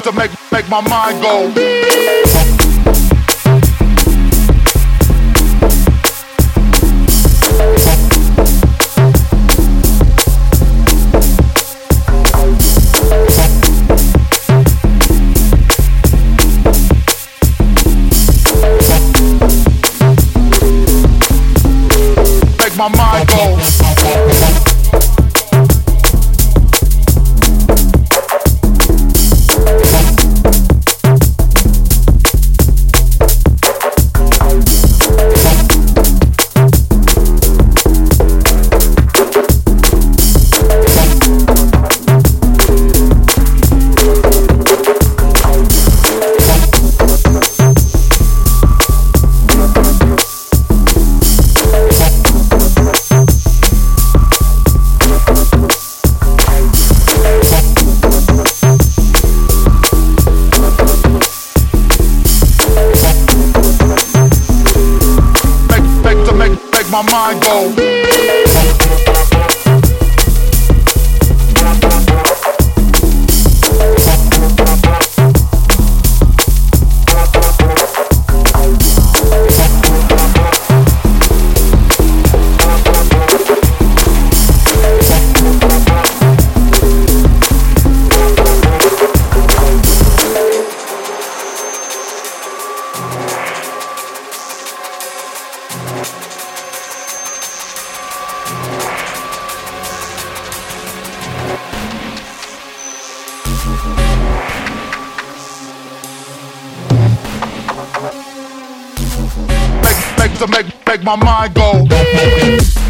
to make, make my mind go. To make, make my mind go.